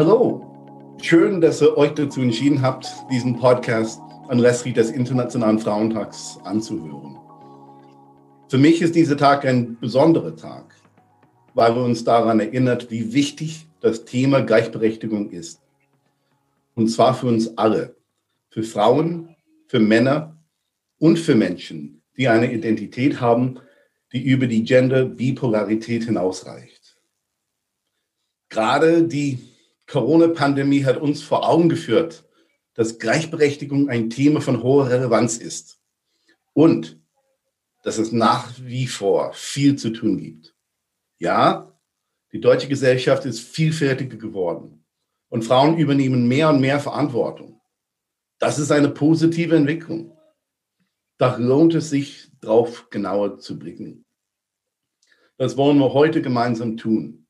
Hallo, schön, dass ihr euch dazu entschieden habt, diesen Podcast anlässlich des Internationalen Frauentags anzuhören. Für mich ist dieser Tag ein besonderer Tag, weil wir uns daran erinnert, wie wichtig das Thema Gleichberechtigung ist. Und zwar für uns alle, für Frauen, für Männer und für Menschen, die eine Identität haben, die über die Gender-Bipolarität hinausreicht. Gerade die Corona-Pandemie hat uns vor Augen geführt, dass Gleichberechtigung ein Thema von hoher Relevanz ist und dass es nach wie vor viel zu tun gibt. Ja, die deutsche Gesellschaft ist vielfältiger geworden und Frauen übernehmen mehr und mehr Verantwortung. Das ist eine positive Entwicklung. Da lohnt es sich, darauf genauer zu blicken. Das wollen wir heute gemeinsam tun.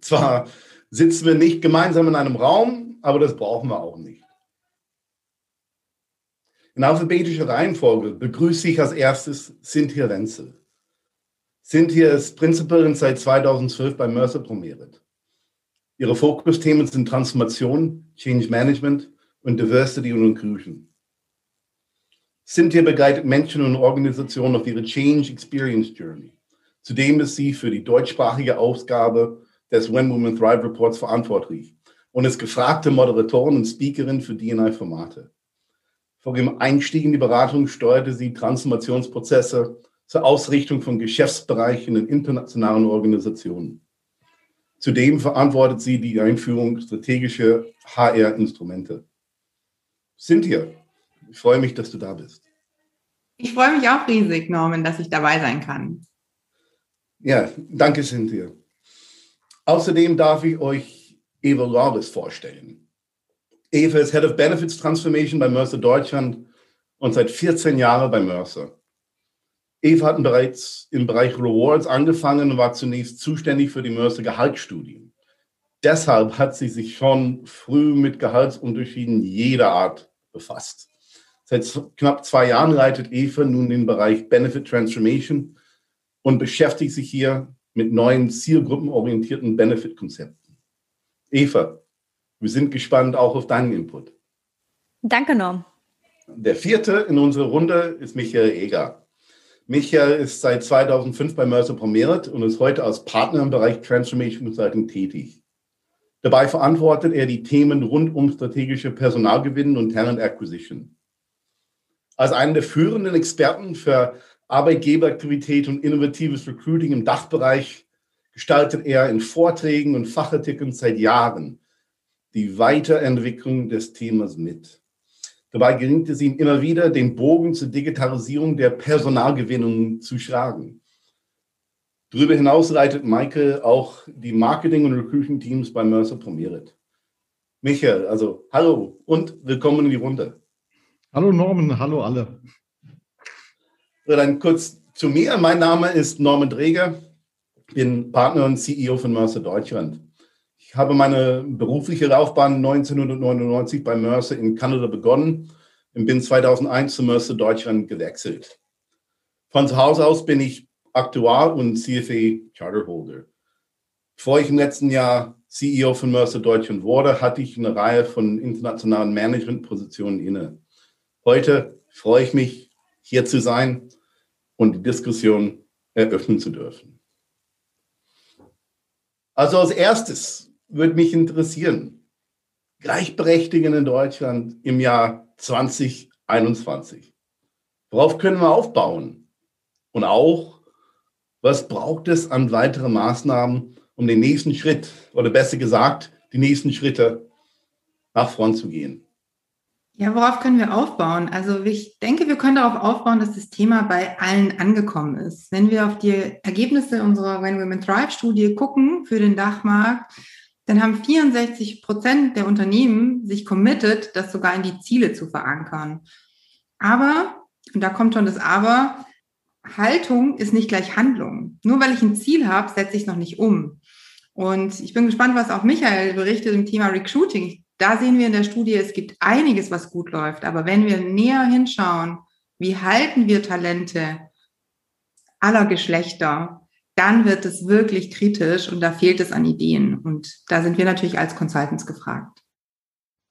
Zwar sitzen wir nicht gemeinsam in einem Raum, aber das brauchen wir auch nicht. In alphabetischer Reihenfolge begrüße ich als erstes Cynthia Wenzel. Cynthia ist Principalin seit 2012 bei Mercer Promeret. Ihre Fokusthemen sind Transformation, Change Management und Diversity und Inclusion. Cynthia begleitet Menschen und Organisationen auf ihre Change Experience Journey. Zudem ist sie für die deutschsprachige Ausgabe des When Women Thrive Reports verantwortlich und ist gefragte Moderatorin und Speakerin für DNI-Formate. Vor dem Einstieg in die Beratung steuerte sie Transformationsprozesse zur Ausrichtung von Geschäftsbereichen in internationalen Organisationen. Zudem verantwortet sie die Einführung strategischer HR-Instrumente. Cynthia, ich freue mich, dass du da bist. Ich freue mich auch riesig, Norman, dass ich dabei sein kann. Ja, danke, Cynthia. Außerdem darf ich euch Eva Lawless vorstellen. Eva ist Head of Benefits Transformation bei Mercer Deutschland und seit 14 Jahren bei Mercer. Eva hat bereits im Bereich Rewards angefangen und war zunächst zuständig für die Mercer Gehaltsstudien. Deshalb hat sie sich schon früh mit Gehaltsunterschieden jeder Art befasst. Seit knapp zwei Jahren leitet Eva nun den Bereich Benefit Transformation und beschäftigt sich hier mit neuen zielgruppenorientierten Benefit-Konzepten. Eva, wir sind gespannt auch auf deinen Input. Danke, Norm. Der vierte in unserer Runde ist Michael Eger. Michael ist seit 2005 bei Mercer Promeret und ist heute als Partner im Bereich Transformation Consulting tätig. Dabei verantwortet er die Themen rund um strategische Personalgewinn und Talent Acquisition. Als einer der führenden Experten für Arbeitgeberaktivität und innovatives Recruiting im Dachbereich gestaltet er in Vorträgen und Fachartikeln seit Jahren die Weiterentwicklung des Themas mit. Dabei gelingt es ihm immer wieder, den Bogen zur Digitalisierung der Personalgewinnung zu schlagen. Darüber hinaus leitet Michael auch die Marketing- und Recruiting-Teams bei Mercer Promeret. Michael, also hallo und willkommen in die Runde. Hallo Norman, hallo alle. So, dann kurz zu mir. Mein Name ist Norman Dreger. Bin Partner und CEO von Mercer Deutschland. Ich habe meine berufliche Laufbahn 1999 bei Mercer in Kanada begonnen und bin 2001 zu Mercer Deutschland gewechselt. Von zu Hause aus bin ich Aktuar und CFA Charterholder. Bevor ich im letzten Jahr CEO von Mercer Deutschland wurde, hatte ich eine Reihe von internationalen Managementpositionen inne. Heute freue ich mich, hier zu sein und die Diskussion eröffnen zu dürfen. Also als erstes würde mich interessieren, Gleichberechtigung in Deutschland im Jahr 2021. Worauf können wir aufbauen? Und auch, was braucht es an weiteren Maßnahmen, um den nächsten Schritt, oder besser gesagt, die nächsten Schritte nach vorn zu gehen? Ja, worauf können wir aufbauen? Also ich denke, wir können darauf aufbauen, dass das Thema bei allen angekommen ist. Wenn wir auf die Ergebnisse unserer When Women Thrive Studie gucken für den Dachmarkt, dann haben 64 Prozent der Unternehmen sich committed, das sogar in die Ziele zu verankern. Aber, und da kommt schon das Aber, Haltung ist nicht gleich Handlung. Nur weil ich ein Ziel habe, setze ich es noch nicht um. Und ich bin gespannt, was auch Michael berichtet im Thema Recruiting da sehen wir in der Studie, es gibt einiges, was gut läuft. Aber wenn wir näher hinschauen, wie halten wir Talente aller Geschlechter, dann wird es wirklich kritisch und da fehlt es an Ideen. Und da sind wir natürlich als Consultants gefragt.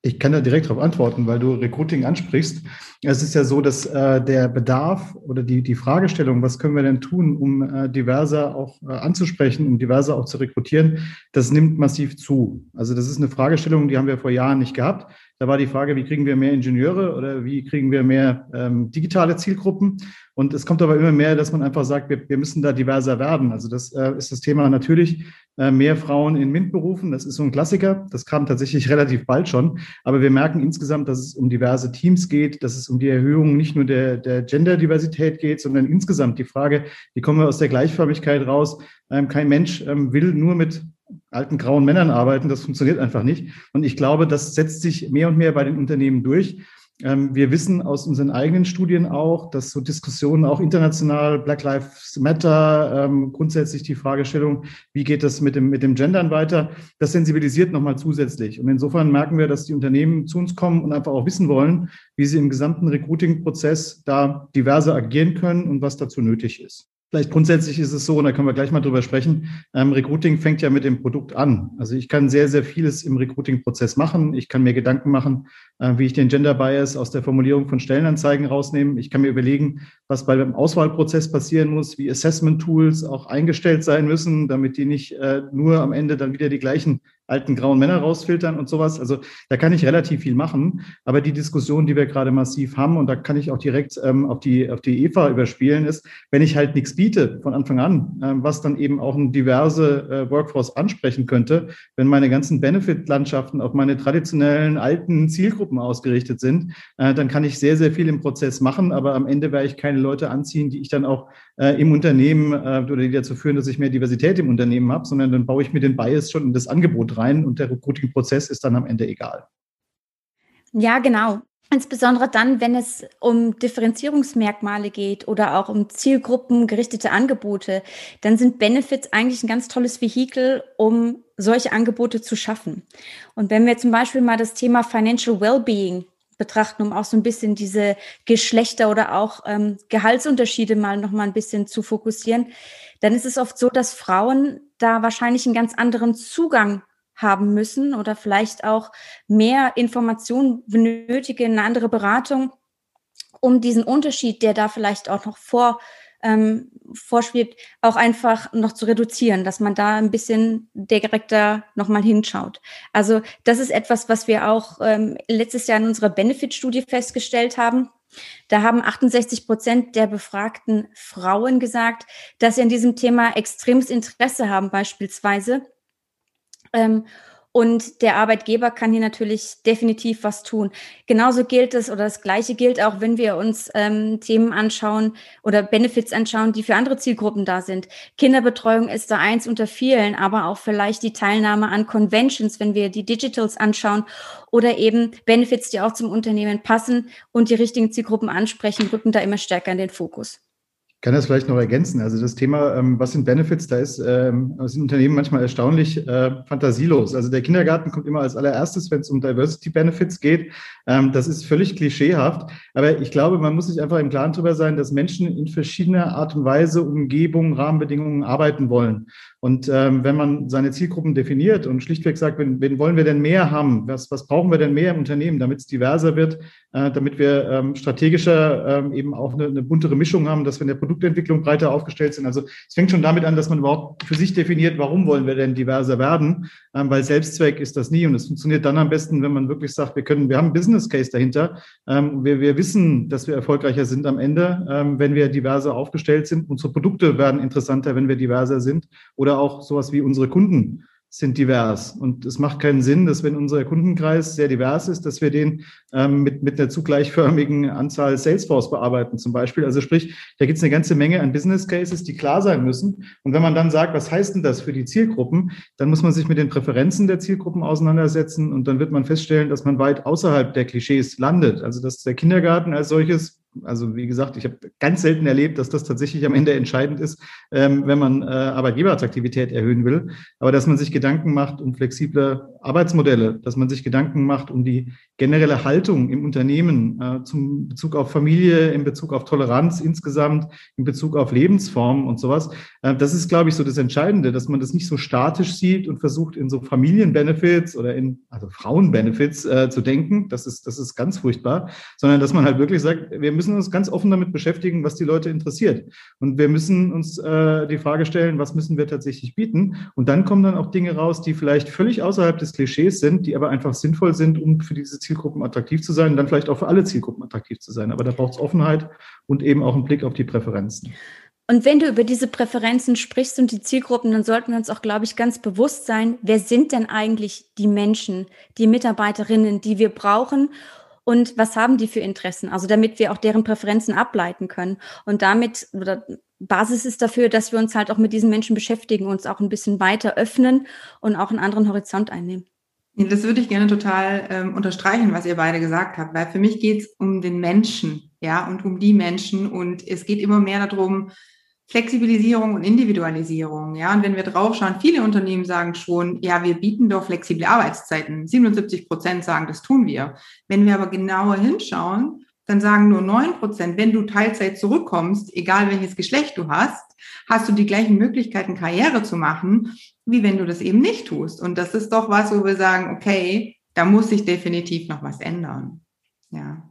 Ich kann da direkt darauf antworten, weil du Recruiting ansprichst. Es ist ja so, dass äh, der Bedarf oder die, die Fragestellung, was können wir denn tun, um äh, diverser auch äh, anzusprechen, um diverser auch zu rekrutieren, das nimmt massiv zu. Also das ist eine Fragestellung, die haben wir vor Jahren nicht gehabt. Da war die Frage, wie kriegen wir mehr Ingenieure oder wie kriegen wir mehr ähm, digitale Zielgruppen? Und es kommt aber immer mehr, dass man einfach sagt, wir, wir müssen da diverser werden. Also das äh, ist das Thema natürlich äh, mehr Frauen in MINT-Berufen. Das ist so ein Klassiker. Das kam tatsächlich relativ bald schon. Aber wir merken insgesamt, dass es um diverse Teams geht, dass es um die Erhöhung nicht nur der, der Gender-Diversität geht, sondern insgesamt die Frage, wie kommen wir aus der Gleichförmigkeit raus? Ähm, kein Mensch ähm, will nur mit alten grauen Männern arbeiten. Das funktioniert einfach nicht. Und ich glaube, das setzt sich mehr und mehr bei den Unternehmen durch. Ähm, wir wissen aus unseren eigenen Studien auch, dass so Diskussionen auch international, Black Lives Matter, ähm, grundsätzlich die Fragestellung, wie geht das mit dem, mit dem Gendern weiter, das sensibilisiert nochmal zusätzlich. Und insofern merken wir, dass die Unternehmen zu uns kommen und einfach auch wissen wollen, wie sie im gesamten Recruiting-Prozess da diverse agieren können und was dazu nötig ist. Vielleicht grundsätzlich ist es so, und da können wir gleich mal drüber sprechen, ähm, Recruiting fängt ja mit dem Produkt an. Also ich kann sehr, sehr vieles im Recruiting-Prozess machen. Ich kann mir Gedanken machen, äh, wie ich den Gender Bias aus der Formulierung von Stellenanzeigen rausnehme. Ich kann mir überlegen, was bei dem Auswahlprozess passieren muss, wie Assessment-Tools auch eingestellt sein müssen, damit die nicht äh, nur am Ende dann wieder die gleichen alten grauen Männer rausfiltern und sowas. Also da kann ich relativ viel machen. Aber die Diskussion, die wir gerade massiv haben, und da kann ich auch direkt ähm, auf, die, auf die Eva überspielen, ist, wenn ich halt nichts biete von Anfang an, ähm, was dann eben auch eine diverse äh, Workforce ansprechen könnte, wenn meine ganzen Benefit-Landschaften auf meine traditionellen alten Zielgruppen ausgerichtet sind, äh, dann kann ich sehr, sehr viel im Prozess machen, aber am Ende werde ich keine Leute anziehen, die ich dann auch äh, im Unternehmen äh, oder die dazu führen, dass ich mehr Diversität im Unternehmen habe, sondern dann baue ich mir den Bias schon in das Angebot rein rein und der Recruiting-Prozess ist dann am Ende egal. Ja, genau. Insbesondere dann, wenn es um Differenzierungsmerkmale geht oder auch um zielgruppengerichtete Angebote, dann sind Benefits eigentlich ein ganz tolles Vehikel, um solche Angebote zu schaffen. Und wenn wir zum Beispiel mal das Thema Financial Wellbeing betrachten, um auch so ein bisschen diese Geschlechter oder auch ähm, Gehaltsunterschiede mal noch mal ein bisschen zu fokussieren, dann ist es oft so, dass Frauen da wahrscheinlich einen ganz anderen Zugang haben müssen oder vielleicht auch mehr Informationen benötigen, eine andere Beratung, um diesen Unterschied, der da vielleicht auch noch vor ähm, vorschwebt, auch einfach noch zu reduzieren, dass man da ein bisschen direkter nochmal hinschaut. Also das ist etwas, was wir auch ähm, letztes Jahr in unserer Benefit-Studie festgestellt haben. Da haben 68 Prozent der befragten Frauen gesagt, dass sie an diesem Thema extremes Interesse haben, beispielsweise. Ähm, und der Arbeitgeber kann hier natürlich definitiv was tun. Genauso gilt es oder das Gleiche gilt auch, wenn wir uns ähm, Themen anschauen oder Benefits anschauen, die für andere Zielgruppen da sind. Kinderbetreuung ist da eins unter vielen, aber auch vielleicht die Teilnahme an Conventions, wenn wir die Digitals anschauen oder eben Benefits, die auch zum Unternehmen passen und die richtigen Zielgruppen ansprechen, rücken da immer stärker in den Fokus kann das vielleicht noch ergänzen. Also das Thema, ähm, was sind Benefits, da ist ähm, sind Unternehmen manchmal erstaunlich äh, fantasielos. Also der Kindergarten kommt immer als allererstes, wenn es um Diversity Benefits geht. Ähm, das ist völlig klischeehaft. Aber ich glaube, man muss sich einfach im Klaren darüber sein, dass Menschen in verschiedener Art und Weise, Umgebung, Rahmenbedingungen arbeiten wollen. Und ähm, wenn man seine Zielgruppen definiert und schlichtweg sagt, wen, wen wollen wir denn mehr haben? Was, was brauchen wir denn mehr im Unternehmen, damit es diverser wird, äh, damit wir ähm, strategischer ähm, eben auch eine, eine buntere Mischung haben, dass wir in der Produktentwicklung breiter aufgestellt sind. Also es fängt schon damit an, dass man überhaupt für sich definiert, warum wollen wir denn diverser werden, ähm, weil Selbstzweck ist das nie. Und es funktioniert dann am besten, wenn man wirklich sagt, wir können, wir haben einen Business Case dahinter. Ähm, wir, wir wissen, dass wir erfolgreicher sind am Ende, ähm, wenn wir diverser aufgestellt sind. Unsere Produkte werden interessanter, wenn wir diverser sind. Oder oder auch sowas wie unsere Kunden sind divers. Und es macht keinen Sinn, dass wenn unser Kundenkreis sehr divers ist, dass wir den ähm, mit, mit einer zugleichförmigen Anzahl Salesforce bearbeiten zum Beispiel. Also sprich, da gibt es eine ganze Menge an Business Cases, die klar sein müssen. Und wenn man dann sagt, was heißt denn das für die Zielgruppen, dann muss man sich mit den Präferenzen der Zielgruppen auseinandersetzen und dann wird man feststellen, dass man weit außerhalb der Klischees landet. Also dass der Kindergarten als solches also wie gesagt, ich habe ganz selten erlebt, dass das tatsächlich am Ende entscheidend ist, ähm, wenn man äh, Arbeitgeberattraktivität erhöhen will. Aber dass man sich Gedanken macht um flexible Arbeitsmodelle, dass man sich Gedanken macht um die generelle Haltung im Unternehmen äh, zum Bezug auf Familie, in Bezug auf Toleranz insgesamt, in Bezug auf Lebensformen und sowas. Äh, das ist, glaube ich, so das Entscheidende, dass man das nicht so statisch sieht und versucht, in so Familienbenefits oder in also Frauenbenefits äh, zu denken. Das ist, das ist ganz furchtbar, sondern dass man halt wirklich sagt, wir müssen uns ganz offen damit beschäftigen, was die Leute interessiert. Und wir müssen uns äh, die Frage stellen, was müssen wir tatsächlich bieten? Und dann kommen dann auch Dinge raus, die vielleicht völlig außerhalb des Klischees sind, die aber einfach sinnvoll sind, um für diese Zielgruppen attraktiv zu sein und dann vielleicht auch für alle Zielgruppen attraktiv zu sein. Aber da braucht es Offenheit und eben auch einen Blick auf die Präferenzen. Und wenn du über diese Präferenzen sprichst und die Zielgruppen, dann sollten wir uns auch, glaube ich, ganz bewusst sein, wer sind denn eigentlich die Menschen, die Mitarbeiterinnen, die wir brauchen und was haben die für Interessen? Also damit wir auch deren Präferenzen ableiten können. Und damit, oder Basis ist dafür, dass wir uns halt auch mit diesen Menschen beschäftigen, uns auch ein bisschen weiter öffnen und auch einen anderen Horizont einnehmen. Das würde ich gerne total ähm, unterstreichen, was ihr beide gesagt habt, weil für mich geht es um den Menschen, ja, und um die Menschen. Und es geht immer mehr darum, Flexibilisierung und Individualisierung. Ja, und wenn wir draufschauen, viele Unternehmen sagen schon, ja, wir bieten doch flexible Arbeitszeiten. 77 Prozent sagen, das tun wir. Wenn wir aber genauer hinschauen, dann sagen nur neun Prozent, wenn du Teilzeit zurückkommst, egal welches Geschlecht du hast, hast du die gleichen Möglichkeiten, Karriere zu machen, wie wenn du das eben nicht tust. Und das ist doch was, wo wir sagen, okay, da muss sich definitiv noch was ändern. Ja.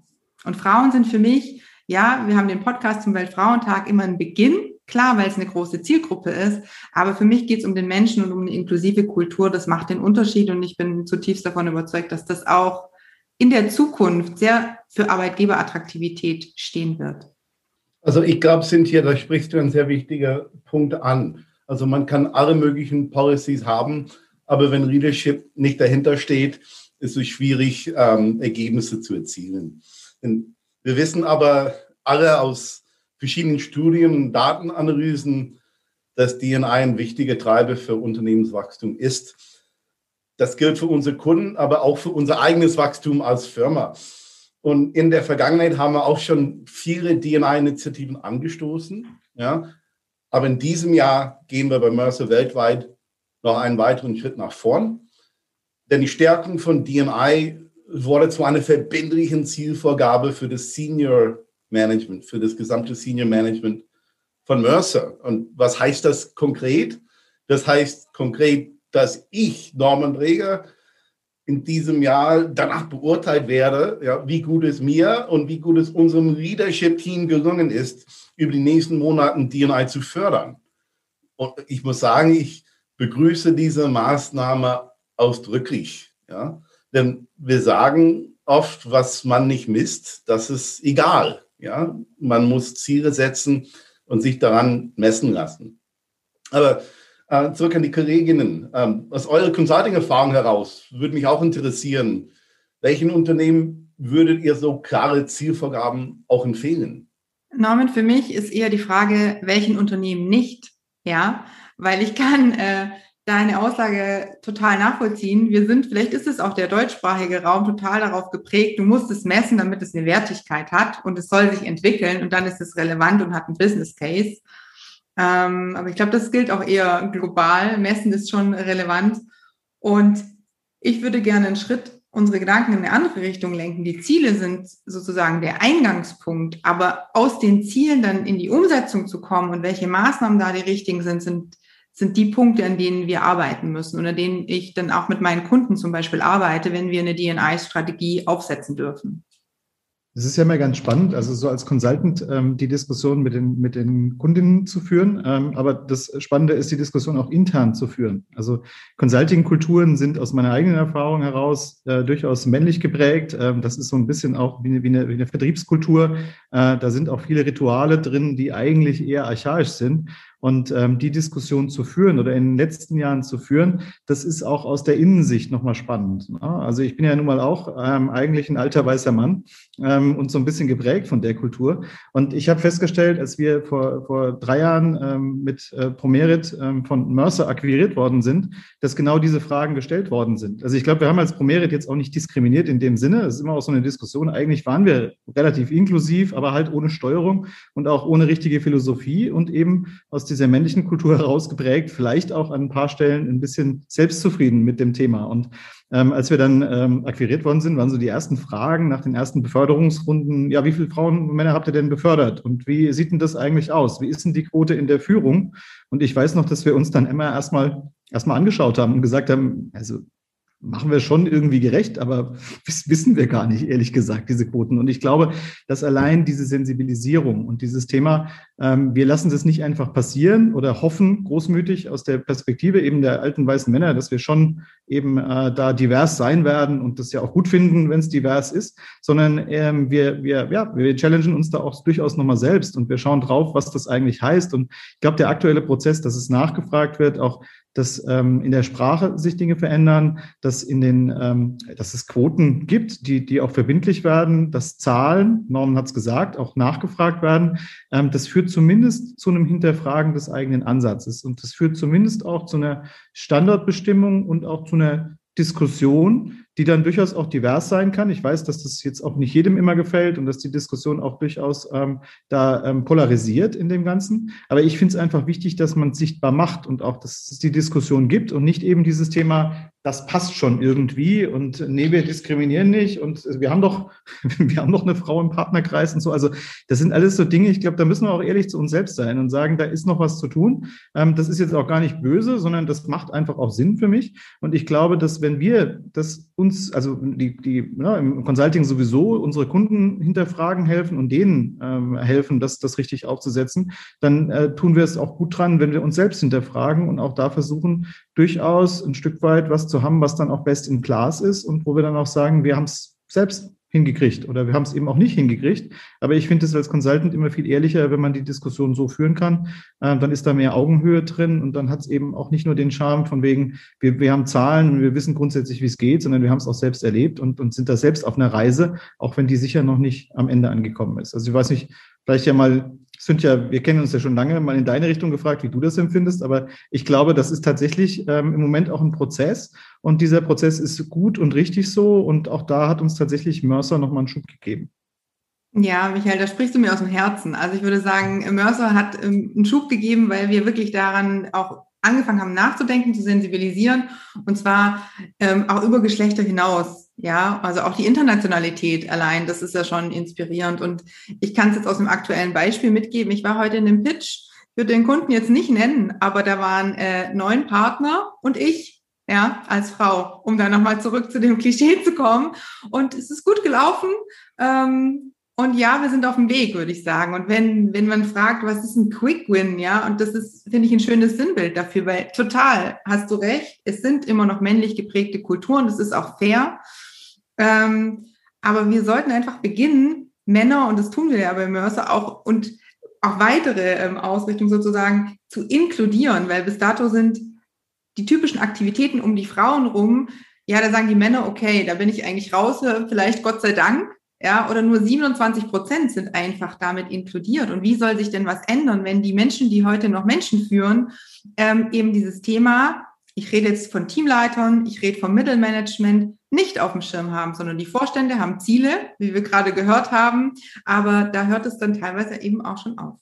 Und Frauen sind für mich, ja, wir haben den Podcast zum Weltfrauentag immer ein Beginn, Klar, weil es eine große Zielgruppe ist, aber für mich geht es um den Menschen und um eine inklusive Kultur. Das macht den Unterschied und ich bin zutiefst davon überzeugt, dass das auch in der Zukunft sehr für Arbeitgeberattraktivität stehen wird. Also ich glaube, Cynthia, da sprichst du einen sehr wichtigen Punkt an. Also man kann alle möglichen Policies haben, aber wenn Leadership nicht dahinter steht, ist es schwierig, ähm, Ergebnisse zu erzielen. Denn wir wissen aber alle aus verschiedenen Studien und Datenanalysen, dass DNI ein wichtiger Treiber für Unternehmenswachstum ist. Das gilt für unsere Kunden, aber auch für unser eigenes Wachstum als Firma. Und in der Vergangenheit haben wir auch schon viele DNI-Initiativen angestoßen. Ja. Aber in diesem Jahr gehen wir bei Mercer weltweit noch einen weiteren Schritt nach vorn. Denn die Stärkung von DNI wurde zu einer verbindlichen Zielvorgabe für das Senior Management, für das gesamte Senior Management von Mercer. Und was heißt das konkret? Das heißt konkret, dass ich, Norman Reger, in diesem Jahr danach beurteilt werde, ja, wie gut es mir und wie gut es unserem Leadership-Team gelungen ist, über die nächsten Monate DNI zu fördern. Und ich muss sagen, ich begrüße diese Maßnahme ausdrücklich. Ja? Denn wir sagen oft, was man nicht misst, das ist egal. Ja, man muss Ziele setzen und sich daran messen lassen. Aber äh, zurück an die Kolleginnen. Ähm, aus eurer Consulting-Erfahrung heraus würde mich auch interessieren, welchen Unternehmen würdet ihr so klare Zielvorgaben auch empfehlen? Norman, für mich ist eher die Frage, welchen Unternehmen nicht. Ja, weil ich kann äh, deine Aussage total nachvollziehen. Wir sind, vielleicht ist es auch der deutschsprachige Raum total darauf geprägt, du musst es messen, damit es eine Wertigkeit hat und es soll sich entwickeln und dann ist es relevant und hat einen Business Case. Ähm, aber ich glaube, das gilt auch eher global. Messen ist schon relevant. Und ich würde gerne einen Schritt unsere Gedanken in eine andere Richtung lenken. Die Ziele sind sozusagen der Eingangspunkt, aber aus den Zielen dann in die Umsetzung zu kommen und welche Maßnahmen da die richtigen sind, sind sind die Punkte, an denen wir arbeiten müssen und an denen ich dann auch mit meinen Kunden zum Beispiel arbeite, wenn wir eine DNI-Strategie aufsetzen dürfen. Es ist ja immer ganz spannend, also so als Consultant ähm, die Diskussion mit den, mit den Kundinnen zu führen. Ähm, aber das Spannende ist, die Diskussion auch intern zu führen. Also Consulting-Kulturen sind aus meiner eigenen Erfahrung heraus äh, durchaus männlich geprägt. Ähm, das ist so ein bisschen auch wie eine, wie eine, wie eine Vertriebskultur. Äh, da sind auch viele Rituale drin, die eigentlich eher archaisch sind. Und ähm, die Diskussion zu führen oder in den letzten Jahren zu führen, das ist auch aus der Innensicht nochmal spannend. Ne? Also ich bin ja nun mal auch ähm, eigentlich ein alter weißer Mann ähm, und so ein bisschen geprägt von der Kultur. Und ich habe festgestellt, als wir vor, vor drei Jahren ähm, mit äh, Promerit ähm, von Mercer akquiriert worden sind, dass genau diese Fragen gestellt worden sind. Also ich glaube, wir haben als Promerit jetzt auch nicht diskriminiert in dem Sinne. Es ist immer auch so eine Diskussion. Eigentlich waren wir relativ inklusiv, aber halt ohne Steuerung und auch ohne richtige Philosophie und eben aus dieser männlichen Kultur herausgeprägt, vielleicht auch an ein paar Stellen ein bisschen selbstzufrieden mit dem Thema. Und ähm, als wir dann ähm, akquiriert worden sind, waren so die ersten Fragen nach den ersten Beförderungsrunden, ja, wie viele Frauen und Männer habt ihr denn befördert? Und wie sieht denn das eigentlich aus? Wie ist denn die Quote in der Führung? Und ich weiß noch, dass wir uns dann immer erstmal erstmal angeschaut haben und gesagt haben, also machen wir schon irgendwie gerecht, aber wissen wir gar nicht, ehrlich gesagt, diese Quoten. Und ich glaube, dass allein diese Sensibilisierung und dieses Thema, ähm, wir lassen das nicht einfach passieren oder hoffen großmütig aus der Perspektive eben der alten weißen Männer, dass wir schon eben äh, da divers sein werden und das ja auch gut finden, wenn es divers ist, sondern ähm, wir, wir, ja, wir challengen uns da auch durchaus nochmal selbst und wir schauen drauf, was das eigentlich heißt. Und ich glaube, der aktuelle Prozess, dass es nachgefragt wird, auch dass ähm, in der Sprache sich Dinge verändern, dass in den, ähm, dass es Quoten gibt, die, die auch verbindlich werden, dass Zahlen, Norman hat es gesagt, auch nachgefragt werden. Ähm, das führt zumindest zu einem Hinterfragen des eigenen Ansatzes und das führt zumindest auch zu einer Standardbestimmung und auch zu einer Diskussion, die dann durchaus auch divers sein kann. Ich weiß, dass das jetzt auch nicht jedem immer gefällt und dass die Diskussion auch durchaus ähm, da ähm, polarisiert in dem Ganzen. Aber ich finde es einfach wichtig, dass man sichtbar macht und auch, dass es die Diskussion gibt und nicht eben dieses Thema, das passt schon irgendwie und nee, wir diskriminieren nicht und wir haben doch, wir haben doch eine Frau im Partnerkreis und so. Also das sind alles so Dinge, ich glaube, da müssen wir auch ehrlich zu uns selbst sein und sagen, da ist noch was zu tun. Ähm, das ist jetzt auch gar nicht böse, sondern das macht einfach auch Sinn für mich. Und ich glaube, dass wenn wir das uns, also die, die ja, im Consulting sowieso unsere Kunden hinterfragen helfen und denen ähm, helfen, das, das richtig aufzusetzen, dann äh, tun wir es auch gut dran, wenn wir uns selbst hinterfragen und auch da versuchen, durchaus ein Stück weit was zu haben, was dann auch best in class ist und wo wir dann auch sagen, wir haben es selbst hingekriegt oder wir haben es eben auch nicht hingekriegt. Aber ich finde es als Consultant immer viel ehrlicher, wenn man die Diskussion so führen kann. Äh, dann ist da mehr Augenhöhe drin und dann hat es eben auch nicht nur den Charme von wegen, wir, wir haben Zahlen und wir wissen grundsätzlich, wie es geht, sondern wir haben es auch selbst erlebt und, und sind da selbst auf einer Reise, auch wenn die sicher noch nicht am Ende angekommen ist. Also ich weiß nicht, vielleicht ja mal sind ja, wir kennen uns ja schon lange, mal in deine Richtung gefragt, wie du das empfindest, aber ich glaube, das ist tatsächlich ähm, im Moment auch ein Prozess und dieser Prozess ist gut und richtig so und auch da hat uns tatsächlich Mercer nochmal einen Schub gegeben. Ja, Michael, da sprichst du mir aus dem Herzen. Also ich würde sagen, Mercer hat ähm, einen Schub gegeben, weil wir wirklich daran auch angefangen haben nachzudenken, zu sensibilisieren und zwar ähm, auch über Geschlechter hinaus. Ja, also auch die Internationalität allein, das ist ja schon inspirierend. Und ich kann es jetzt aus dem aktuellen Beispiel mitgeben. Ich war heute in einem Pitch, würde den Kunden jetzt nicht nennen, aber da waren äh, neun Partner und ich, ja, als Frau, um da nochmal zurück zu dem Klischee zu kommen. Und es ist gut gelaufen. Ähm, und ja, wir sind auf dem Weg, würde ich sagen. Und wenn, wenn man fragt, was ist ein Quick Win, ja, und das ist, finde ich, ein schönes Sinnbild dafür, weil total, hast du recht, es sind immer noch männlich geprägte Kulturen, das ist auch fair. Ähm, aber wir sollten einfach beginnen, Männer, und das tun wir ja bei Mercer auch, und auch weitere ähm, Ausrichtungen sozusagen zu inkludieren, weil bis dato sind die typischen Aktivitäten um die Frauen rum, ja, da sagen die Männer, okay, da bin ich eigentlich raus, vielleicht Gott sei Dank, ja, oder nur 27 Prozent sind einfach damit inkludiert. Und wie soll sich denn was ändern, wenn die Menschen, die heute noch Menschen führen, ähm, eben dieses Thema, ich rede jetzt von Teamleitern, ich rede vom Mittelmanagement, nicht auf dem Schirm haben, sondern die Vorstände haben Ziele, wie wir gerade gehört haben, aber da hört es dann teilweise eben auch schon auf.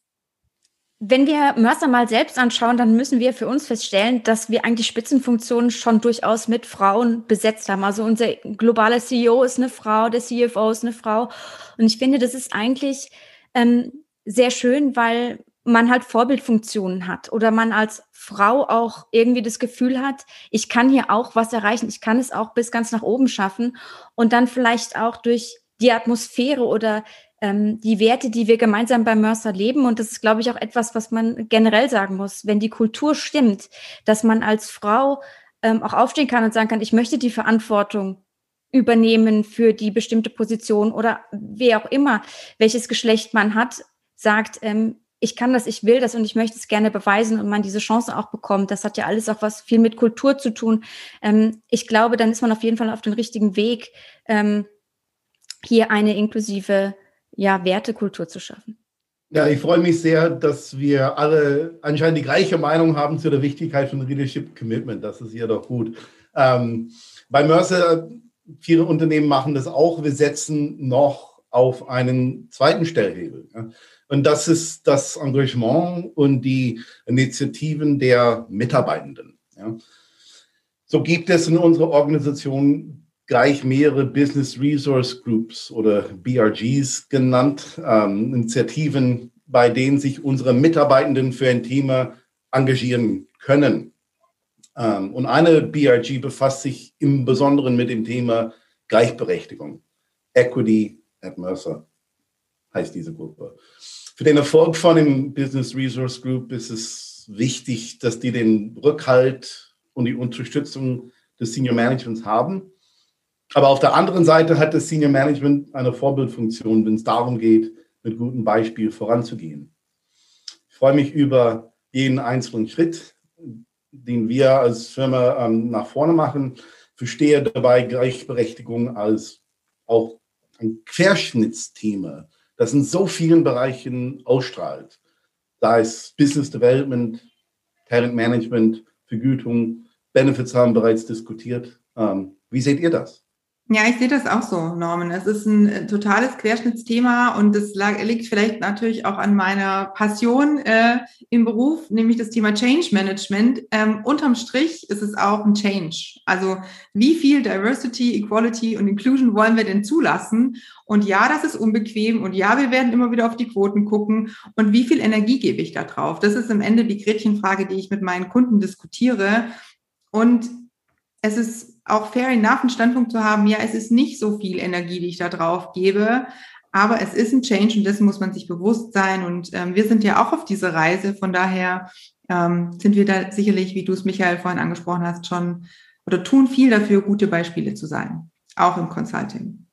Wenn wir Mercer mal selbst anschauen, dann müssen wir für uns feststellen, dass wir eigentlich Spitzenfunktionen schon durchaus mit Frauen besetzt haben. Also unser globaler CEO ist eine Frau, der CFO ist eine Frau. Und ich finde, das ist eigentlich ähm, sehr schön, weil man halt Vorbildfunktionen hat oder man als Frau auch irgendwie das Gefühl hat, ich kann hier auch was erreichen, ich kann es auch bis ganz nach oben schaffen und dann vielleicht auch durch die Atmosphäre oder ähm, die Werte, die wir gemeinsam bei Mercer leben. Und das ist, glaube ich, auch etwas, was man generell sagen muss. Wenn die Kultur stimmt, dass man als Frau ähm, auch aufstehen kann und sagen kann, ich möchte die Verantwortung übernehmen für die bestimmte Position oder wer auch immer, welches Geschlecht man hat, sagt, ähm, ich kann das, ich will das und ich möchte es gerne beweisen und man diese Chance auch bekommt. Das hat ja alles auch was viel mit Kultur zu tun. Ähm, ich glaube, dann ist man auf jeden Fall auf dem richtigen Weg, ähm, hier eine inklusive ja, Wertekultur zu schaffen. Ja, ich freue mich sehr, dass wir alle anscheinend die gleiche Meinung haben zu der Wichtigkeit von Leadership Commitment. Das ist ja doch gut. Ähm, bei Mercer, viele Unternehmen machen das auch. Wir setzen noch auf einen zweiten Stellhebel. Ja. Und das ist das Engagement und die Initiativen der Mitarbeitenden. Ja. So gibt es in unserer Organisation gleich mehrere Business Resource Groups oder BRGs genannt, ähm, Initiativen, bei denen sich unsere Mitarbeitenden für ein Thema engagieren können. Ähm, und eine BRG befasst sich im Besonderen mit dem Thema Gleichberechtigung. Equity at Mercer heißt diese Gruppe. Für den Erfolg von dem Business Resource Group ist es wichtig, dass die den Rückhalt und die Unterstützung des Senior Managements haben. Aber auf der anderen Seite hat das Senior Management eine Vorbildfunktion, wenn es darum geht, mit gutem Beispiel voranzugehen. Ich freue mich über jeden einzelnen Schritt, den wir als Firma ähm, nach vorne machen. Verstehe dabei Gleichberechtigung als auch ein Querschnittsthema das in so vielen Bereichen ausstrahlt. Da ist Business Development, Talent Management, Vergütung, Benefits haben bereits diskutiert. Ähm, wie seht ihr das? Ja, ich sehe das auch so, Norman. Es ist ein äh, totales Querschnittsthema und es liegt vielleicht natürlich auch an meiner Passion äh, im Beruf, nämlich das Thema Change Management. Ähm, unterm Strich ist es auch ein Change. Also wie viel Diversity, Equality und Inclusion wollen wir denn zulassen? Und ja, das ist unbequem und ja, wir werden immer wieder auf die Quoten gucken. Und wie viel Energie gebe ich da drauf? Das ist am Ende die Gretchenfrage, die ich mit meinen Kunden diskutiere. Und es ist auch fair enough einen Standpunkt zu haben, ja, es ist nicht so viel Energie, die ich da drauf gebe, aber es ist ein Change und dessen muss man sich bewusst sein. Und ähm, wir sind ja auch auf dieser Reise. Von daher ähm, sind wir da sicherlich, wie du es Michael vorhin angesprochen hast, schon oder tun viel dafür, gute Beispiele zu sein, auch im Consulting.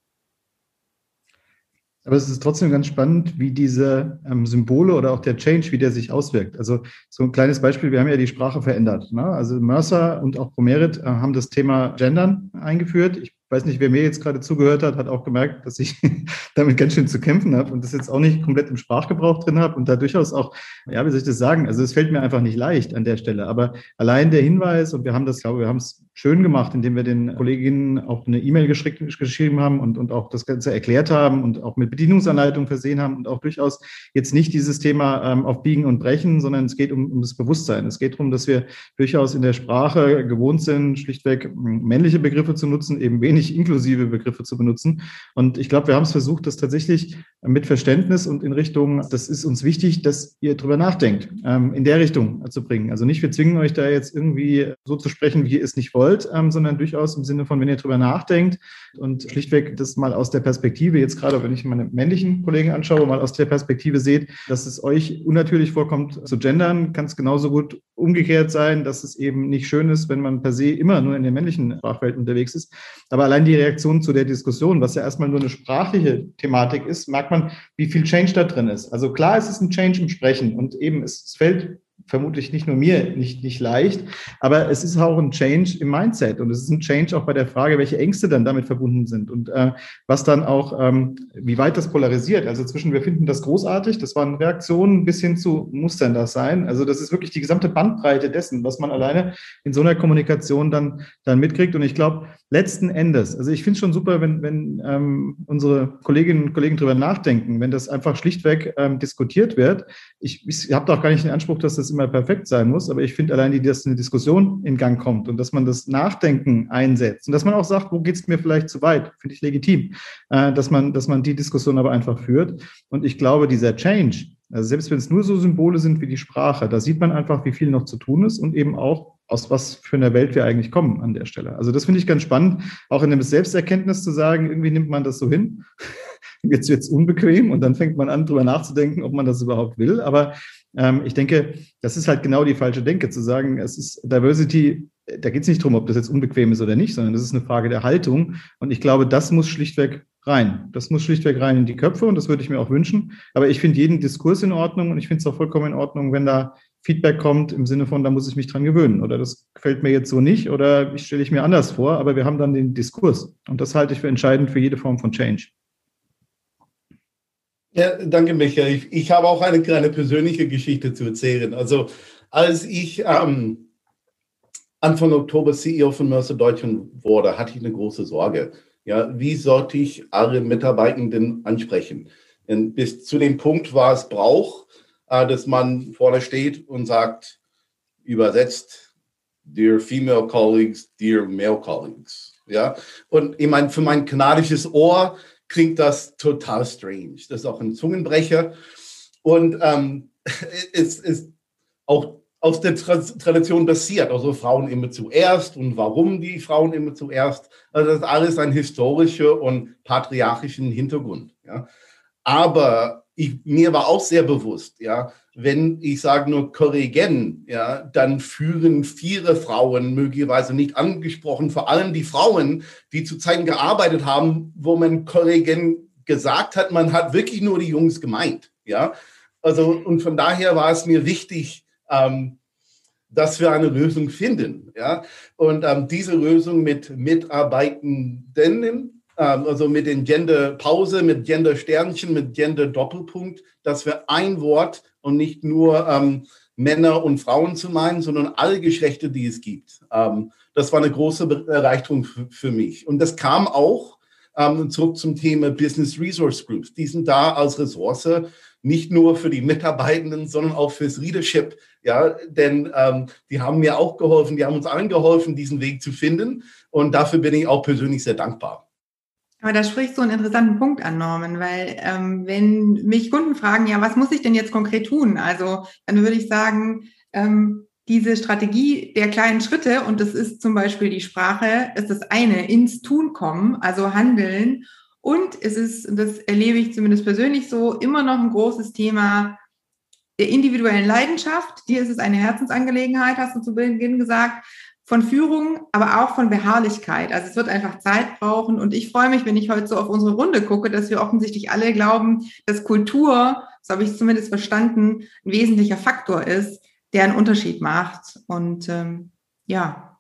Aber es ist trotzdem ganz spannend, wie diese ähm, Symbole oder auch der Change, wie der sich auswirkt. Also so ein kleines Beispiel, wir haben ja die Sprache verändert. Ne? Also Mercer und auch Promerit äh, haben das Thema Gendern eingeführt. Ich weiß nicht, wer mir jetzt gerade zugehört hat, hat auch gemerkt, dass ich damit ganz schön zu kämpfen habe und das jetzt auch nicht komplett im Sprachgebrauch drin habe und da durchaus auch, ja, wie soll ich das sagen? Also es fällt mir einfach nicht leicht an der Stelle. Aber allein der Hinweis, und wir haben das, glaube wir haben es schön gemacht, indem wir den Kolleginnen auch eine E-Mail geschrieben haben und, und auch das Ganze erklärt haben und auch mit Bedienungsanleitung versehen haben und auch durchaus jetzt nicht dieses Thema ähm, auf Biegen und Brechen, sondern es geht um, um das Bewusstsein. Es geht darum, dass wir durchaus in der Sprache gewohnt sind, schlichtweg männliche Begriffe zu nutzen, eben wenig inklusive Begriffe zu benutzen. Und ich glaube, wir haben es versucht, das tatsächlich mit Verständnis und in Richtung, das ist uns wichtig, dass ihr drüber nachdenkt, ähm, in der Richtung zu bringen. Also nicht, wir zwingen euch da jetzt irgendwie so zu sprechen, wie ihr es nicht wollt, ähm, sondern durchaus im Sinne von, wenn ihr drüber nachdenkt und schlichtweg das mal aus der Perspektive, jetzt gerade wenn ich meine männlichen Kollegen anschaue, mal aus der Perspektive seht, dass es euch unnatürlich vorkommt zu gendern, kann es genauso gut umgekehrt sein, dass es eben nicht schön ist, wenn man per se immer nur in der männlichen Sprachwelt unterwegs ist. Aber allein die Reaktion zu der Diskussion, was ja erstmal nur eine sprachliche Thematik ist, merkt man, wie viel Change da drin ist. Also klar, es ist ein Change im Sprechen und eben es fällt vermutlich nicht nur mir nicht, nicht leicht, aber es ist auch ein Change im Mindset und es ist ein Change auch bei der Frage, welche Ängste dann damit verbunden sind und äh, was dann auch, ähm, wie weit das polarisiert. Also zwischen, wir finden das großartig, das waren Reaktionen bis hin zu, muss denn das sein? Also das ist wirklich die gesamte Bandbreite dessen, was man alleine in so einer Kommunikation dann, dann mitkriegt und ich glaube, letzten Endes, also ich finde es schon super, wenn, wenn ähm, unsere Kolleginnen und Kollegen drüber nachdenken, wenn das einfach schlichtweg ähm, diskutiert wird. Ich, ich habe doch gar nicht den Anspruch, dass das immer perfekt sein muss, aber ich finde allein, dass eine Diskussion in Gang kommt und dass man das Nachdenken einsetzt und dass man auch sagt, wo geht es mir vielleicht zu weit, finde ich legitim, äh, dass, man, dass man die Diskussion aber einfach führt. Und ich glaube, dieser Change, also selbst wenn es nur so Symbole sind wie die Sprache, da sieht man einfach, wie viel noch zu tun ist und eben auch, aus was für einer Welt wir eigentlich kommen an der Stelle. Also das finde ich ganz spannend, auch in dem Selbsterkenntnis zu sagen, irgendwie nimmt man das so hin. Jetzt wird es unbequem und dann fängt man an, drüber nachzudenken, ob man das überhaupt will. Aber ähm, ich denke, das ist halt genau die falsche Denke, zu sagen, es ist Diversity, da geht es nicht darum, ob das jetzt unbequem ist oder nicht, sondern das ist eine Frage der Haltung. Und ich glaube, das muss schlichtweg rein. Das muss schlichtweg rein in die Köpfe und das würde ich mir auch wünschen. Aber ich finde jeden Diskurs in Ordnung und ich finde es auch vollkommen in Ordnung, wenn da Feedback kommt im Sinne von, da muss ich mich dran gewöhnen oder das gefällt mir jetzt so nicht oder ich stelle ich mir anders vor, aber wir haben dann den Diskurs und das halte ich für entscheidend für jede Form von Change. Ja, danke, Michael. Ich, ich habe auch eine kleine persönliche Geschichte zu erzählen. Also, als ich ähm, Anfang Oktober CEO von Mercer Deutschland wurde, hatte ich eine große Sorge. Ja, wie sollte ich alle Mitarbeitenden ansprechen? Und bis zu dem Punkt war es Brauch, äh, dass man vorne steht und sagt, übersetzt, dear female colleagues, dear male colleagues. Ja, und ich meine, für mein kanadisches Ohr klingt das total strange. Das ist auch ein Zungenbrecher. Und ähm, es ist auch aus der Tradition basiert. Also Frauen immer zuerst und warum die Frauen immer zuerst. Also das ist alles ein historischer und patriarchischen Hintergrund. Ja. Aber ich, mir war auch sehr bewusst, ja, wenn ich sage nur korrigen, ja, dann führen viele Frauen möglicherweise nicht angesprochen, vor allem die Frauen, die zu Zeiten gearbeitet haben, wo man korrigen gesagt hat, man hat wirklich nur die Jungs gemeint, ja. Also, und von daher war es mir wichtig, ähm, dass wir eine Lösung finden, ja. Und ähm, diese Lösung mit Mitarbeitenden ähm, also mit den Gender-Pause, mit Gender-Sternchen, mit Gender-Doppelpunkt, dass wir ein Wort und nicht nur ähm, Männer und Frauen zu meinen, sondern alle Geschlechter, die es gibt. Ähm, das war eine große Erleichterung für mich. Und das kam auch ähm, zurück zum Thema Business Resource Groups. Die sind da als Ressource nicht nur für die Mitarbeitenden, sondern auch fürs Leadership. Ja, denn ähm, die haben mir auch geholfen, die haben uns allen geholfen, diesen Weg zu finden. Und dafür bin ich auch persönlich sehr dankbar. Aber da sprichst du einen interessanten Punkt an, Norman, weil ähm, wenn mich Kunden fragen, ja, was muss ich denn jetzt konkret tun? Also dann würde ich sagen, ähm, diese Strategie der kleinen Schritte, und das ist zum Beispiel die Sprache, ist das eine, ins Tun kommen, also handeln. Und es ist, das erlebe ich zumindest persönlich so, immer noch ein großes Thema der individuellen Leidenschaft. Dir ist es eine Herzensangelegenheit, hast du zu Beginn gesagt von Führung, aber auch von Beharrlichkeit. Also es wird einfach Zeit brauchen. Und ich freue mich, wenn ich heute so auf unsere Runde gucke, dass wir offensichtlich alle glauben, dass Kultur, so habe ich es zumindest verstanden, ein wesentlicher Faktor ist, der einen Unterschied macht. Und ähm, ja,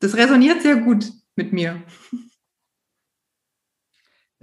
das resoniert sehr gut mit mir.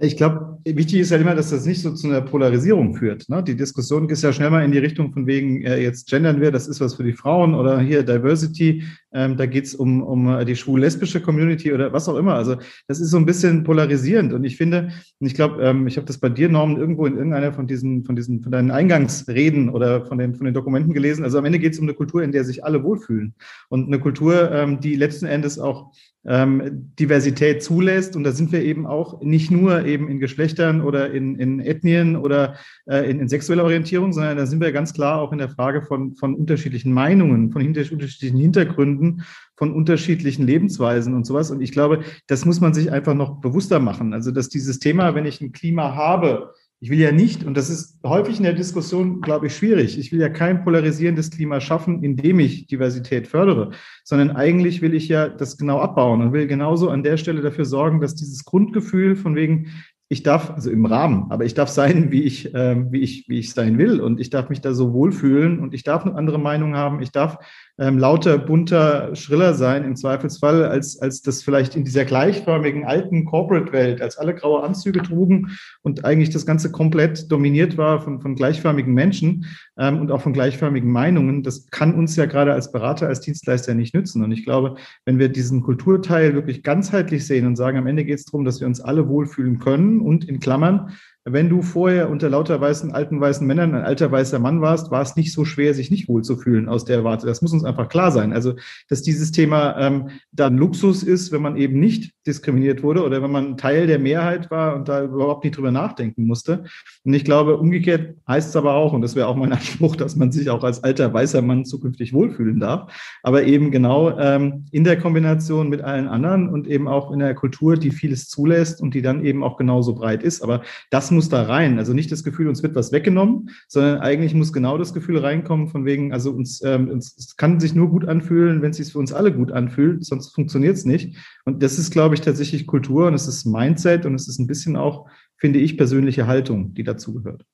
Ich glaube, wichtig ist ja immer, dass das nicht so zu einer Polarisierung führt. Ne? Die Diskussion ist ja schnell mal in die Richtung von wegen, äh, jetzt gendern wir, das ist was für die Frauen oder hier Diversity, ähm, da geht's um, um die schwul-lesbische Community oder was auch immer. Also das ist so ein bisschen polarisierend. Und ich finde, und ich glaube, ähm, ich habe das bei dir, Norman, irgendwo in irgendeiner von diesen, von diesen, von deinen Eingangsreden oder von den, von den Dokumenten gelesen. Also am Ende geht's um eine Kultur, in der sich alle wohlfühlen. Und eine Kultur, ähm, die letzten Endes auch ähm, Diversität zulässt. Und da sind wir eben auch nicht nur eben in Geschlechtern oder in, in Ethnien oder äh, in, in sexueller Orientierung, sondern da sind wir ganz klar auch in der Frage von, von unterschiedlichen Meinungen, von hinter, unterschiedlichen Hintergründen, von unterschiedlichen Lebensweisen und sowas. Und ich glaube, das muss man sich einfach noch bewusster machen. Also, dass dieses Thema, wenn ich ein Klima habe, ich will ja nicht, und das ist häufig in der Diskussion, glaube ich, schwierig, ich will ja kein polarisierendes Klima schaffen, indem ich Diversität fördere, sondern eigentlich will ich ja das genau abbauen und will genauso an der Stelle dafür sorgen, dass dieses Grundgefühl von wegen, ich darf, also im Rahmen, aber ich darf sein, wie ich, äh, wie ich, wie ich sein will. Und ich darf mich da so wohlfühlen. Und ich darf eine andere Meinung haben, ich darf ähm, lauter, bunter, schriller sein im Zweifelsfall, als, als das vielleicht in dieser gleichförmigen alten Corporate-Welt, als alle graue Anzüge trugen und eigentlich das Ganze komplett dominiert war von, von gleichförmigen Menschen ähm, und auch von gleichförmigen Meinungen. Das kann uns ja gerade als Berater, als Dienstleister nicht nützen. Und ich glaube, wenn wir diesen Kulturteil wirklich ganzheitlich sehen und sagen, am Ende geht es darum, dass wir uns alle wohlfühlen können und in Klammern, wenn du vorher unter lauter weißen, alten weißen Männern ein alter weißer Mann warst, war es nicht so schwer, sich nicht wohlzufühlen aus der Warte. Das muss uns einfach klar sein. Also, dass dieses Thema ähm, dann Luxus ist, wenn man eben nicht diskriminiert wurde oder wenn man Teil der Mehrheit war und da überhaupt nicht drüber nachdenken musste. Und ich glaube, umgekehrt heißt es aber auch, und das wäre auch mein Anspruch, dass man sich auch als alter weißer Mann zukünftig wohlfühlen darf, aber eben genau ähm, in der Kombination mit allen anderen und eben auch in der Kultur, die vieles zulässt und die dann eben auch genauso breit ist. Aber das muss da rein? Also nicht das Gefühl, uns wird was weggenommen, sondern eigentlich muss genau das Gefühl reinkommen von wegen, also uns, ähm, uns es kann sich nur gut anfühlen, wenn es sich für uns alle gut anfühlt, sonst funktioniert es nicht. Und das ist, glaube ich, tatsächlich Kultur und es ist Mindset und es ist ein bisschen auch, finde ich, persönliche Haltung, die dazugehört.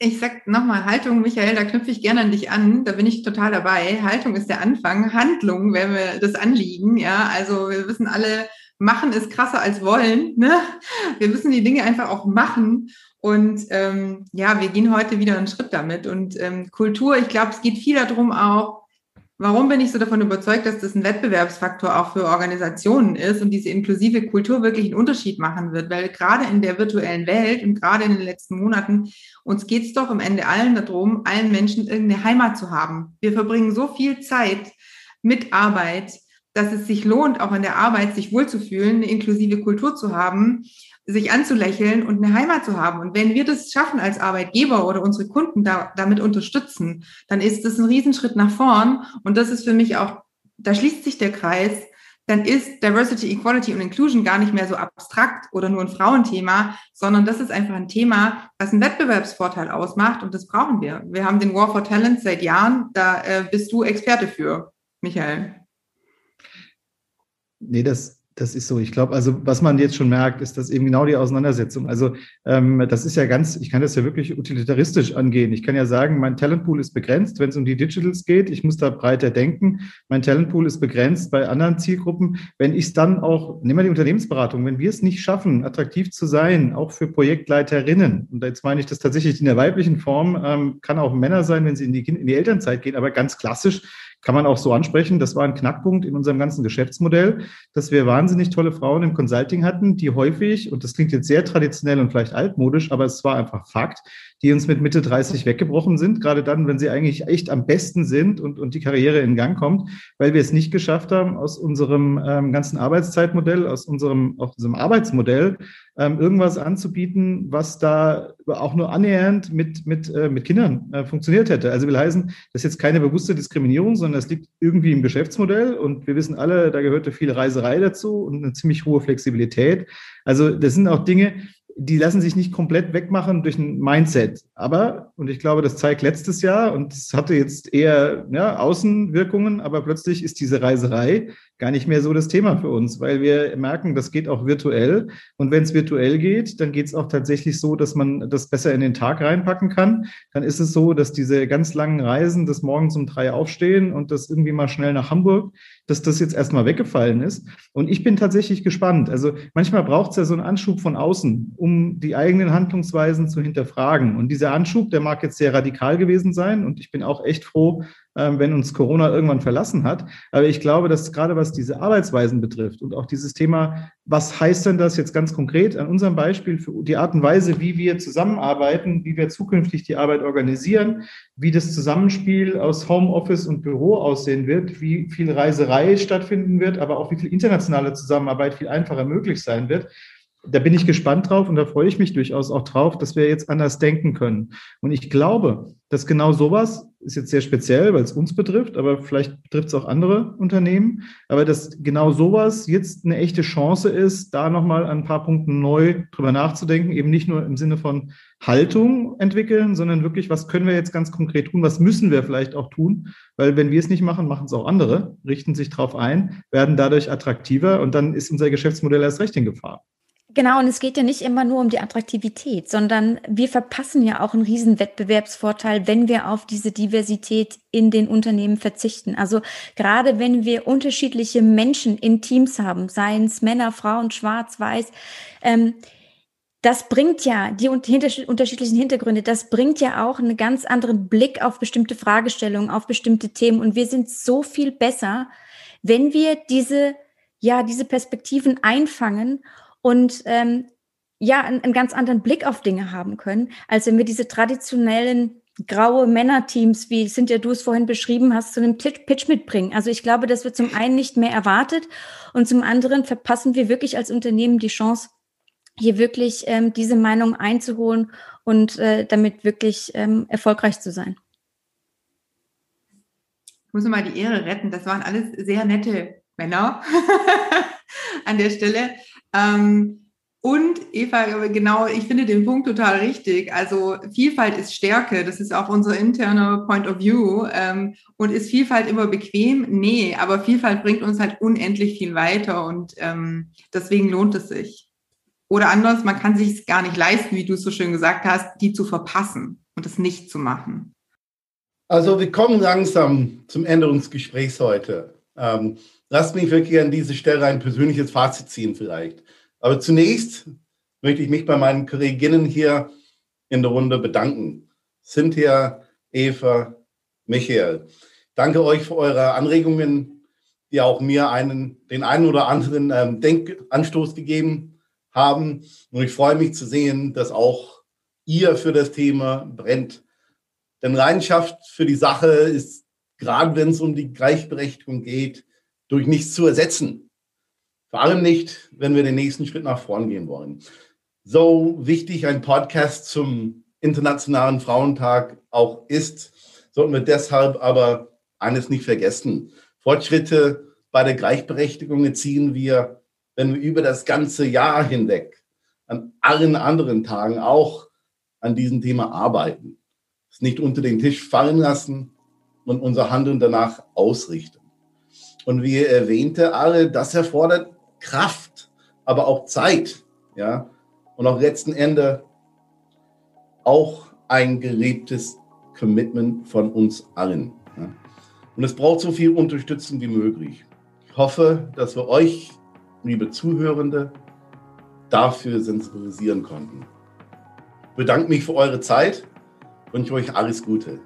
Ich sag nochmal Haltung, Michael, da knüpfe ich gerne an dich an. Da bin ich total dabei. Haltung ist der Anfang. Handlung wäre mir das Anliegen. Ja, also wir wissen alle, machen ist krasser als wollen. Ne? Wir müssen die Dinge einfach auch machen. Und ähm, ja, wir gehen heute wieder einen Schritt damit. Und ähm, Kultur, ich glaube, es geht viel darum auch, Warum bin ich so davon überzeugt, dass das ein Wettbewerbsfaktor auch für Organisationen ist und diese inklusive Kultur wirklich einen Unterschied machen wird? Weil gerade in der virtuellen Welt und gerade in den letzten Monaten, uns geht es doch am Ende allen darum, allen Menschen irgendeine Heimat zu haben. Wir verbringen so viel Zeit mit Arbeit, dass es sich lohnt, auch in der Arbeit sich wohlzufühlen, eine inklusive Kultur zu haben sich anzulächeln und eine Heimat zu haben. Und wenn wir das schaffen als Arbeitgeber oder unsere Kunden da, damit unterstützen, dann ist das ein Riesenschritt nach vorn. Und das ist für mich auch, da schließt sich der Kreis. Dann ist Diversity, Equality und Inclusion gar nicht mehr so abstrakt oder nur ein Frauenthema, sondern das ist einfach ein Thema, was einen Wettbewerbsvorteil ausmacht und das brauchen wir. Wir haben den War for Talent seit Jahren, da äh, bist du Experte für, Michael. Nee, das, das ist so. Ich glaube, also was man jetzt schon merkt, ist dass eben genau die Auseinandersetzung. Also ähm, das ist ja ganz, ich kann das ja wirklich utilitaristisch angehen. Ich kann ja sagen, mein Talentpool ist begrenzt, wenn es um die Digitals geht. Ich muss da breiter denken. Mein Talentpool ist begrenzt bei anderen Zielgruppen. Wenn ich es dann auch, nehmen wir die Unternehmensberatung, wenn wir es nicht schaffen, attraktiv zu sein, auch für Projektleiterinnen, und jetzt meine ich das tatsächlich in der weiblichen Form, ähm, kann auch Männer sein, wenn sie in die, in die Elternzeit gehen, aber ganz klassisch kann man auch so ansprechen. Das war ein Knackpunkt in unserem ganzen Geschäftsmodell, dass wir wahnsinnig tolle Frauen im Consulting hatten, die häufig, und das klingt jetzt sehr traditionell und vielleicht altmodisch, aber es war einfach Fakt, die uns mit Mitte 30 weggebrochen sind, gerade dann, wenn sie eigentlich echt am besten sind und, und die Karriere in Gang kommt, weil wir es nicht geschafft haben, aus unserem ähm, ganzen Arbeitszeitmodell, aus unserem, aus unserem Arbeitsmodell ähm, irgendwas anzubieten, was da auch nur annähernd mit, mit, äh, mit Kindern äh, funktioniert hätte. Also will heißen, das ist jetzt keine bewusste Diskriminierung, sondern das liegt irgendwie im Geschäftsmodell und wir wissen alle, da gehörte viel Reiserei dazu und eine ziemlich hohe Flexibilität. Also das sind auch Dinge, die lassen sich nicht komplett wegmachen durch ein Mindset. Aber, und ich glaube, das zeigt letztes Jahr, und es hatte jetzt eher ja, Außenwirkungen, aber plötzlich ist diese Reiserei gar nicht mehr so das Thema für uns, weil wir merken, das geht auch virtuell. Und wenn es virtuell geht, dann geht es auch tatsächlich so, dass man das besser in den Tag reinpacken kann. Dann ist es so, dass diese ganz langen Reisen, das morgens um drei aufstehen und das irgendwie mal schnell nach Hamburg, dass das jetzt erstmal weggefallen ist. Und ich bin tatsächlich gespannt. Also manchmal braucht es ja so einen Anschub von außen, um die eigenen Handlungsweisen zu hinterfragen. Und dieser Anschub, der mag jetzt sehr radikal gewesen sein. Und ich bin auch echt froh, wenn uns Corona irgendwann verlassen hat. Aber ich glaube, dass gerade was diese Arbeitsweisen betrifft und auch dieses Thema, was heißt denn das jetzt ganz konkret an unserem Beispiel für die Art und Weise, wie wir zusammenarbeiten, wie wir zukünftig die Arbeit organisieren, wie das Zusammenspiel aus Homeoffice und Büro aussehen wird, wie viel Reiserei stattfinden wird, aber auch wie viel internationale Zusammenarbeit viel einfacher möglich sein wird da bin ich gespannt drauf und da freue ich mich durchaus auch drauf, dass wir jetzt anders denken können. Und ich glaube, dass genau sowas ist jetzt sehr speziell, weil es uns betrifft, aber vielleicht betrifft es auch andere Unternehmen, aber dass genau sowas jetzt eine echte Chance ist, da nochmal an ein paar Punkten neu drüber nachzudenken, eben nicht nur im Sinne von Haltung entwickeln, sondern wirklich, was können wir jetzt ganz konkret tun, was müssen wir vielleicht auch tun, weil wenn wir es nicht machen, machen es auch andere, richten sich darauf ein, werden dadurch attraktiver und dann ist unser Geschäftsmodell erst recht in Gefahr. Genau, und es geht ja nicht immer nur um die Attraktivität, sondern wir verpassen ja auch einen riesen Wettbewerbsvorteil, wenn wir auf diese Diversität in den Unternehmen verzichten. Also gerade wenn wir unterschiedliche Menschen in Teams haben, seien es Männer, Frauen, Schwarz, Weiß, ähm, das bringt ja die unterschiedlichen Hintergründe, das bringt ja auch einen ganz anderen Blick auf bestimmte Fragestellungen, auf bestimmte Themen. Und wir sind so viel besser, wenn wir diese, ja, diese Perspektiven einfangen und ähm, ja, einen, einen ganz anderen Blick auf Dinge haben können, als wenn wir diese traditionellen graue Männerteams, wie ja du es vorhin beschrieben hast, zu einem Pitch mitbringen. Also ich glaube, das wird zum einen nicht mehr erwartet und zum anderen verpassen wir wirklich als Unternehmen die Chance, hier wirklich ähm, diese Meinung einzuholen und äh, damit wirklich ähm, erfolgreich zu sein. Ich muss mal die Ehre retten. Das waren alles sehr nette Männer an der Stelle. Ähm, Und Eva, genau, ich finde den Punkt total richtig. Also Vielfalt ist Stärke, das ist auch unser interner Point of View. Ähm, und ist Vielfalt immer bequem? Nee, aber Vielfalt bringt uns halt unendlich viel weiter und ähm, deswegen lohnt es sich. Oder anders, man kann sich es gar nicht leisten, wie du es so schön gesagt hast, die zu verpassen und es nicht zu machen. Also wir kommen langsam zum Ende unseres Gesprächs heute. Ähm, lasst mich wirklich an diese Stelle ein persönliches Fazit ziehen vielleicht. Aber zunächst möchte ich mich bei meinen Kolleginnen hier in der Runde bedanken. Cynthia, Eva, Michael. Danke euch für eure Anregungen, die auch mir einen, den einen oder anderen ähm, Denkanstoß gegeben haben. Und ich freue mich zu sehen, dass auch ihr für das Thema brennt. Denn Leidenschaft für die Sache ist, gerade wenn es um die Gleichberechtigung geht, durch nichts zu ersetzen. Vor allem nicht, wenn wir den nächsten Schritt nach vorn gehen wollen. So wichtig ein Podcast zum Internationalen Frauentag auch ist, sollten wir deshalb aber eines nicht vergessen. Fortschritte bei der Gleichberechtigung erzielen wir, wenn wir über das ganze Jahr hinweg an allen anderen Tagen auch an diesem Thema arbeiten. Es nicht unter den Tisch fallen lassen und unser Handeln danach ausrichten. Und wie erwähnte, alle, das erfordert Kraft, aber auch Zeit, ja, und auch letzten Ende auch ein gelebtes Commitment von uns allen. Ja. Und es braucht so viel Unterstützung wie möglich. Ich hoffe, dass wir euch, liebe Zuhörende, dafür sensibilisieren konnten. Ich bedanke mich für eure Zeit, und wünsche euch alles Gute.